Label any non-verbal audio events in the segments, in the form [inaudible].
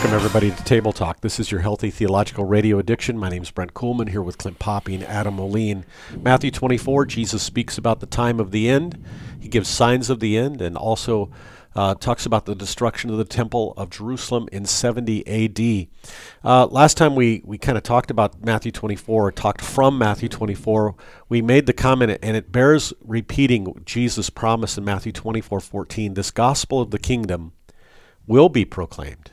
Welcome everybody to Table Talk. This is your Healthy Theological Radio Addiction. My name is Brent Kuhlman here with Clint Poppe and Adam Moline. Matthew 24, Jesus speaks about the time of the end. He gives signs of the end and also uh, talks about the destruction of the Temple of Jerusalem in 70 AD. Uh, last time we, we kind of talked about Matthew 24, talked from Matthew 24. We made the comment, and it bears repeating Jesus' promise in Matthew 24 14 this gospel of the kingdom will be proclaimed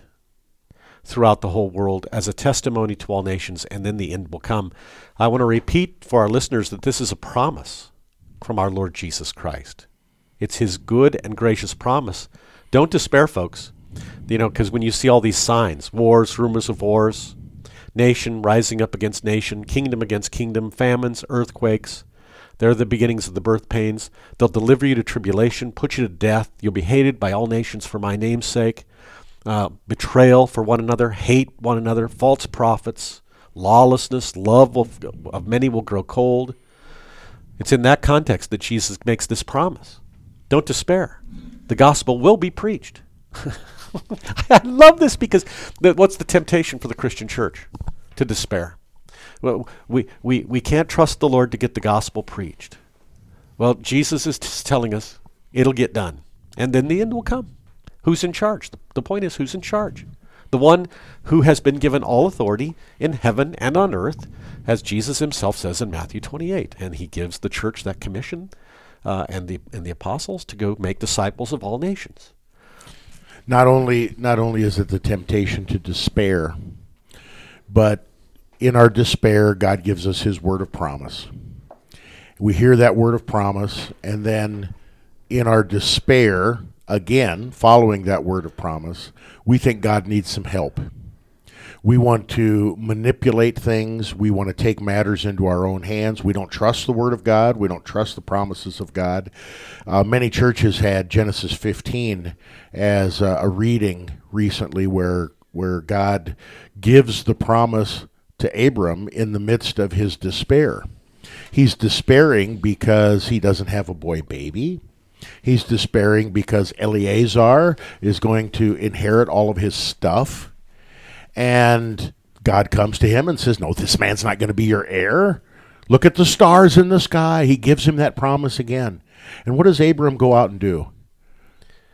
throughout the whole world as a testimony to all nations, and then the end will come. I want to repeat for our listeners that this is a promise from our Lord Jesus Christ. It's his good and gracious promise. Don't despair, folks. You know, because when you see all these signs wars, rumors of wars, nation rising up against nation, kingdom against kingdom, famines, earthquakes, they're the beginnings of the birth pains. They'll deliver you to tribulation, put you to death. You'll be hated by all nations for my name's sake uh, betrayal for one another, hate one another, false prophets, lawlessness, love of, of many will grow cold. It's in that context that Jesus makes this promise. Don't despair. The gospel will be preached. [laughs] I love this because the, what's the temptation for the Christian church? To despair. Well, we, we, we can't trust the Lord to get the gospel preached. Well, Jesus is telling us it'll get done, and then the end will come. Who's in charge? The, point is, who's in charge? The one who has been given all authority in heaven and on earth, as Jesus himself says in Matthew 28. And he gives the church that commission uh, and, the, and the apostles to go make disciples of all nations. Not only, not only is it the temptation to despair, but in our despair, God gives us his word of promise. We hear that word of promise, and then in our despair, again, following that word of promise, we think God needs some help. We want to manipulate things. We want to take matters into our own hands. We don't trust the Word of God. We don't trust the promises of God. Uh, many churches had Genesis 15 as a reading recently where, where God gives the promise to Abram in the midst of his despair. He's despairing because he doesn't have a boy baby. He's despairing because Eliezer is going to inherit all of his stuff. And God comes to him and says, No, this man's not going to be your heir. Look at the stars in the sky. He gives him that promise again. And what does Abram go out and do?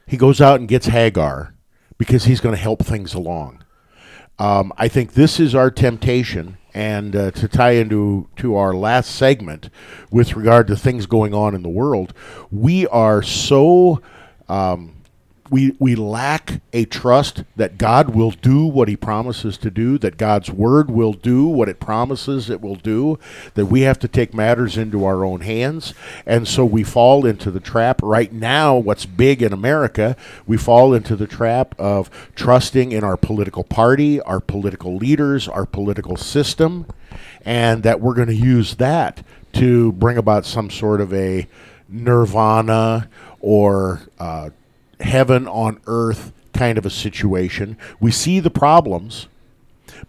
He goes out and gets Hagar because he's going to help things along. Um, I think this is our temptation and uh, to tie into to our last segment with regard to things going on in the world, we are so um, we we lack a trust that God will do what He promises to do, that God's word will do what it promises it will do, that we have to take matters into our own hands, and so we fall into the trap. Right now, what's big in America, we fall into the trap of trusting in our political party, our political leaders, our political system, and that we're going to use that to bring about some sort of a nirvana or uh, heaven on earth kind of a situation. We see the problems,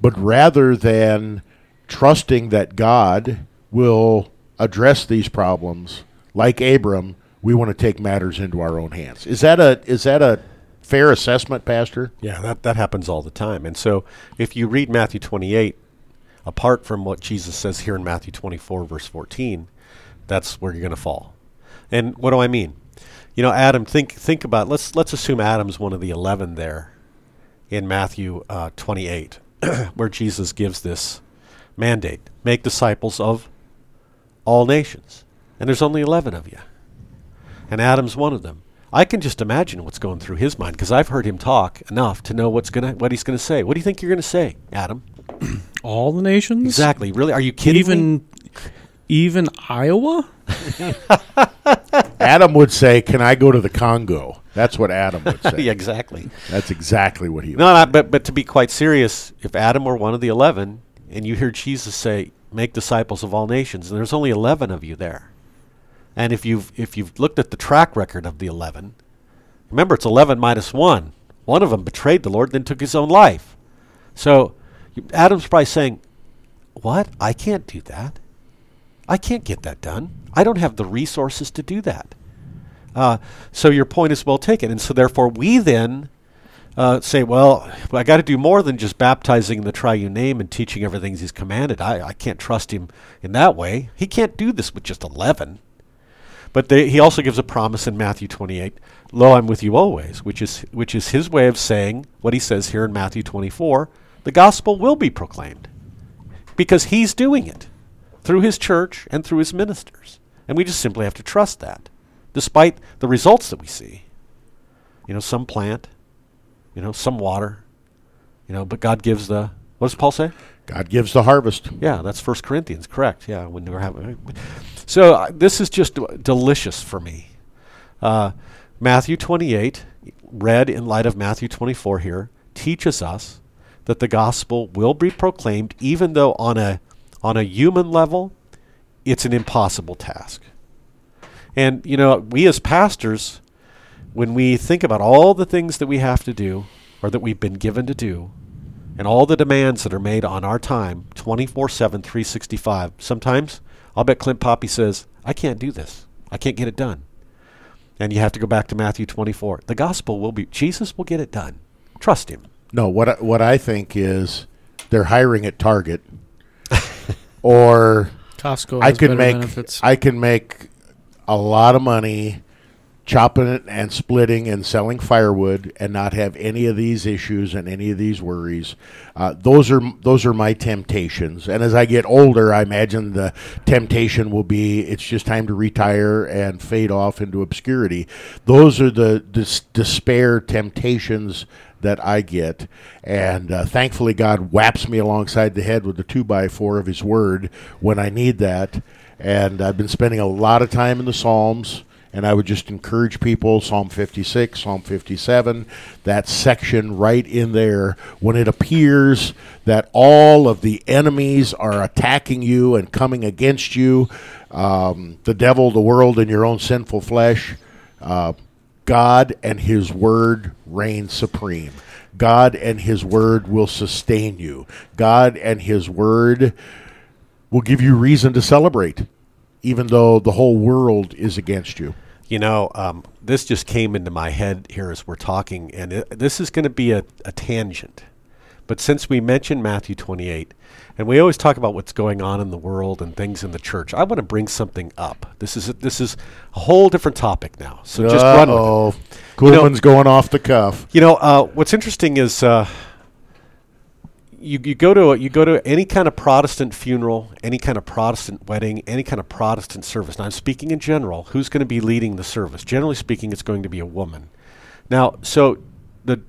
but rather than trusting that God will address these problems, like Abram, we want to take matters into our own hands. Is that a is that a fair assessment, Pastor? Yeah, that, that happens all the time. And so if you read Matthew 28, apart from what Jesus says here in Matthew 24, verse 14, that's where you're going to fall. And what do I mean? You know, Adam, think think about let's let's assume Adam's one of the eleven there in Matthew uh, 28, [clears throat] where Jesus gives this mandate: make disciples of all nations. And there's only eleven of you, and Adam's one of them. I can just imagine what's going through his mind because I've heard him talk enough to know what's gonna what he's gonna say. What do you think you're gonna say, Adam? [clears throat] All the nations? Exactly. Really? Are you kidding Even me? even Iowa? [laughs] Adam would say, "Can I go to the Congo?" That's what Adam would [laughs] say. yeah, exactly. That's exactly what he. Would No, not, but but to be quite serious, if Adam were one of the eleven, and you hear Jesus say, "Make disciples of all nations," and there's only eleven of you there, and if you've if you've looked at the track record of the eleven, remember it's eleven minus one. One of them betrayed the Lord, then took his own life. So Adam's probably saying, "What? I can't do that. I can't get that done. I don't have the resources to do that." Uh, so your point is well taken, and so therefore we then uh, say, well, I got to do more than just baptizing in the triune name and teaching everything he's commanded. I, I can't trust him in that way. He can't do this with just 11. But they, he also gives a promise in Matthew 28, "Lo, I'm with you always," which is which is his way of saying what he says here in Matthew 24, the gospel will be proclaimed because he's doing it through his church and through his ministers. And we just simply have to trust that despite the results that we see. You know, some plant, you know, some water, you know, but God gives the what does Paul say? God gives the harvest. Yeah, that's First Corinthians, correct? Yeah, when we're having. So uh, this is just d- delicious for me. Uh, Matthew 28, read in light of Matthew 24 here, teaches us that the gospel will be proclaimed, even though on a on a human level, it's an impossible task. And you know, we as pastors, when we think about all the things that we have to do, or that we've been given to do, and all the demands that are made on our time 24 7 365 sometimes i'll bet clint poppe says i can't do this. I can't get it done. And you have to go back to matthew 24 the gospel will be jesus will get it done. Trust him. No, what I, what I think is they're hiring at Target, or Costco. I better make benefits. I can make a lot of money chopping it and splitting and selling firewood and not have any of these issues and any of these worries. Uh, those are those are my temptations. And as I get older, I imagine the temptation will be it's just time to retire and fade off into obscurity. Those are the dis- despair temptations that I get. And uh, thankfully, God whaps me alongside the head with the two by four of His Word when I need that. And I've been spending a lot of time in the Psalms. And I would just encourage people Psalm 56, Psalm 57, that section right in there, when it appears that all of the enemies are attacking you and coming against you um, the devil, the world, and your own sinful flesh. Uh, God and His Word reign supreme. God and His Word will sustain you. God and His Word will give you reason to celebrate, even though the whole world is against you. You know, um, this just came into my head here as we're talking, and it, this is going to be a, a tangent. But since we mentioned Matthew 28, and we always talk about what's going on in the world and things in the church, I want to bring something up. This is a, this is a whole different topic now. So just run with it. Uh-oh. Kuhlman's going off the cuff. You know, uh, what's interesting is uh, you, you go to a, you go to any kind of Protestant funeral, any kind of Protestant wedding, any kind of Protestant service. Now, I'm speaking in general. Who's going to be leading the service? Generally speaking, it's going to be a woman. Now, so the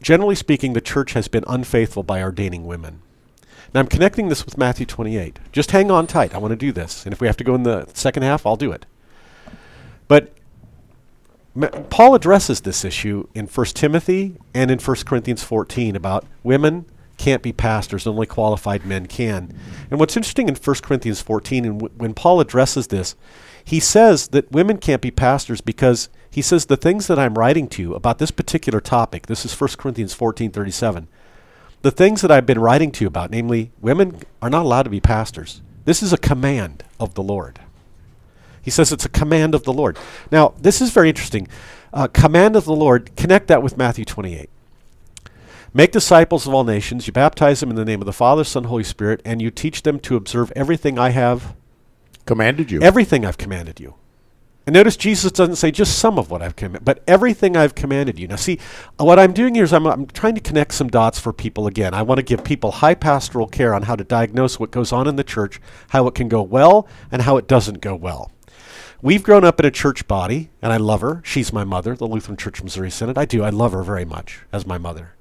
generally speaking, the church has been unfaithful by ordaining women. Now, I'm connecting this with Matthew 28. Just hang on tight. I want to do this, and if we have to go in the second half, I'll do it. But Paul addresses this issue in 1 Timothy and in 1 Corinthians 14 about women can't be pastors, only qualified men can. And what's interesting in 1 Corinthians 14, and w- when Paul addresses this, he says that women can't be pastors because he says the things that I'm writing to you about this particular topic, this is 1 Corinthians 14 37, the things that I've been writing to you about, namely, women are not allowed to be pastors. This is a command of the Lord. He says it's a command of the Lord. Now, this is very interesting. Uh, command of the Lord, connect that with Matthew 28. Make disciples of all nations. You baptize them in the name of the Father, Son, Holy Spirit, and you teach them to observe everything I have, Commanded you. everything I've commanded you. And notice Jesus doesn't say just some of what I've commanded, but everything I've commanded you. Now, see, what I'm doing here is I'm, I'm trying to connect some dots for people again. I want to give people high pastoral care on how to diagnose what goes on in the church, how it can go well, and how it doesn't go well. We've grown up in a church body, and I love her. She's my mother, the Lutheran Church Missouri Synod. I do. I love her very much as my mother.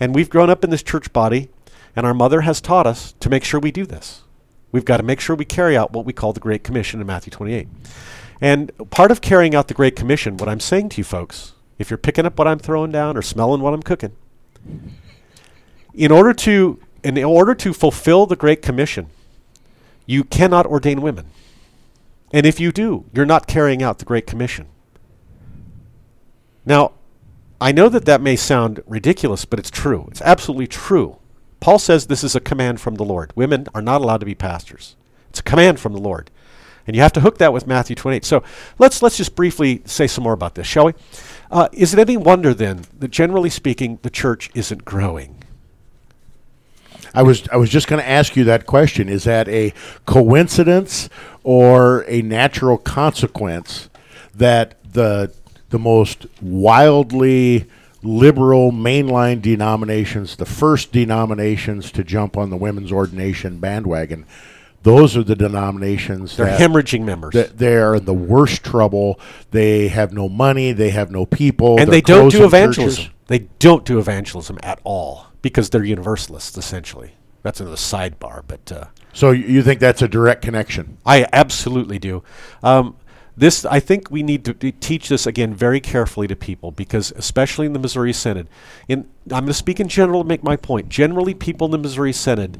And we've grown up in this church body, and our mother has taught us to make sure we do this. We've got to make sure we carry out what we call the Great Commission in Matthew 28. And part of carrying out the Great Commission, what I'm saying to you folks, if you're picking up what I'm throwing down or smelling what I'm cooking, in order to in order to fulfill the Great Commission, you cannot ordain women. And if you do, you're not carrying out the Great Commission. Now, I know that that may sound ridiculous, but it's true. It's absolutely true. Paul says this is a command from the Lord. Women are not allowed to be pastors. It's a command from the Lord. And you have to hook that with Matthew 28. So let's, let's just briefly say some more about this, shall we? Uh, is it any wonder then that generally speaking, the church isn't growing? I was I was just going to ask you that question. Is that a coincidence or a natural consequence that the the most wildly liberal mainline denominations, the first denominations to jump on the women's ordination bandwagon, those are the denominations They're that hemorrhaging members. that they are in the worst trouble. They have no money. They have no people. and they're don't do evangelism. churches. They don't do evangelism at all because they're universalists, essentially. That's another sidebar, but uh, So you you think that's a direct connection? I absolutely do. Um, this, I think, we need to, teach this again very carefully to people because, especially in the Missouri Synod, in I'm going to speak in general to make my point. Generally, people in the Missouri Synod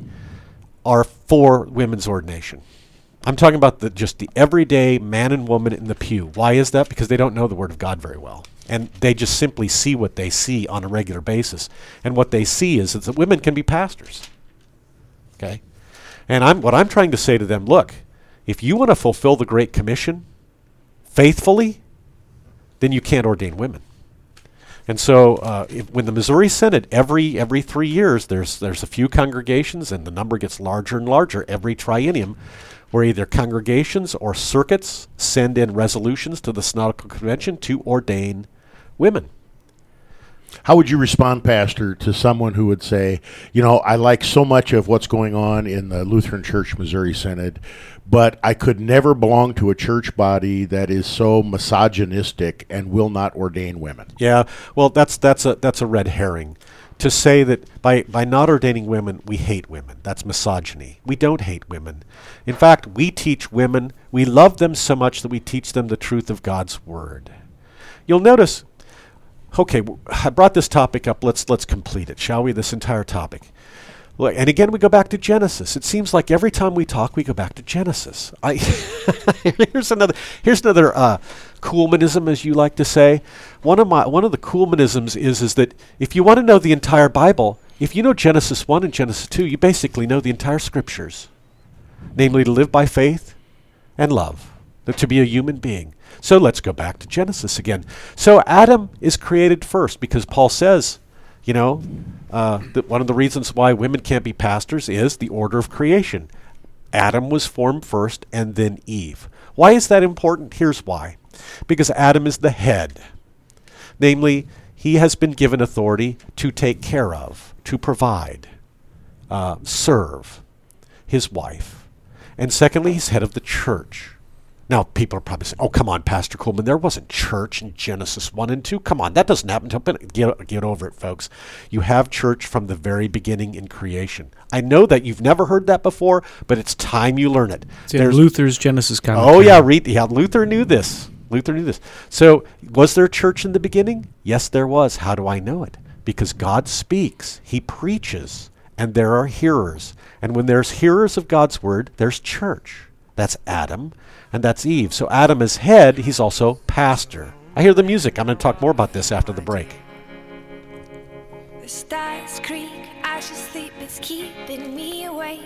are for women's ordination. I'm talking about the just the everyday man and woman in the pew. Why is that? Because they don't know the Word of God very well, and they just simply see what they see on a regular basis. And what they see is that women can be pastors. Okay, and I'm what I'm trying to say to them. Look, if you want to fulfill the Great Commission faithfully, then you can't ordain women. And so, uh, if, when the Missouri Synod every every three years, there's there's a few congregations, and the number gets larger and larger every triennium, where either congregations or circuits send in resolutions to the Synodical Convention to ordain women. How would you respond, Pastor, to someone who would say, you know, I like so much of what's going on in the Lutheran Church Missouri Synod, but I could never belong to a church body that is so misogynistic and will not ordain women? Yeah, well, that's that's a that's a red herring. To say that by by not ordaining women, we hate women. That's misogyny. We don't hate women. In fact, we teach women. We love them so much that we teach them the truth of God's word. You'll notice. Okay, I brought this topic up. Let's let's complete it, shall we? This entire topic. Look, and again, we go back to Genesis. It seems like every time we talk, we go back to Genesis. I [laughs] here's another here's another uh, kuhlmanism, as you like to say. One of my one of the kuhlmanisms is is that if you want to know the entire Bible, if you know Genesis one and Genesis two, you basically know the entire Scriptures, namely to live by faith and love, to be a human being. So let's go back to Genesis again. So Adam is created first because Paul says, you know, uh, that one of the reasons why women can't be pastors is the order of creation. Adam was formed first and then Eve. Why is that important? Here's why. Because Adam is the head. Namely, he has been given authority to take care of, to provide, uh, serve his wife. And secondly, he's head of the church. Now, people are probably saying, oh, come on, Pastor Kuhlman, there wasn't church in Genesis 1 and 2. Come on, that doesn't happen until. Get, get over it, folks. You have church from the very beginning in creation. I know that you've never heard that before, but it's time you learn it. It's in Luther's Genesis Oh yeah, read. Yeah, Luther knew this. Luther knew this. So, was there church in the beginning? Yes, there was. How do I know it? Because God speaks. He preaches, and there are hearers. And when there's hearers of God's word, there's church. That's Adam, and that's Eve. So Adam is head. He's also pastor. I hear the music. I'm going to talk more about this after the break. The stars creak, I should sleep, it's keeping me awake.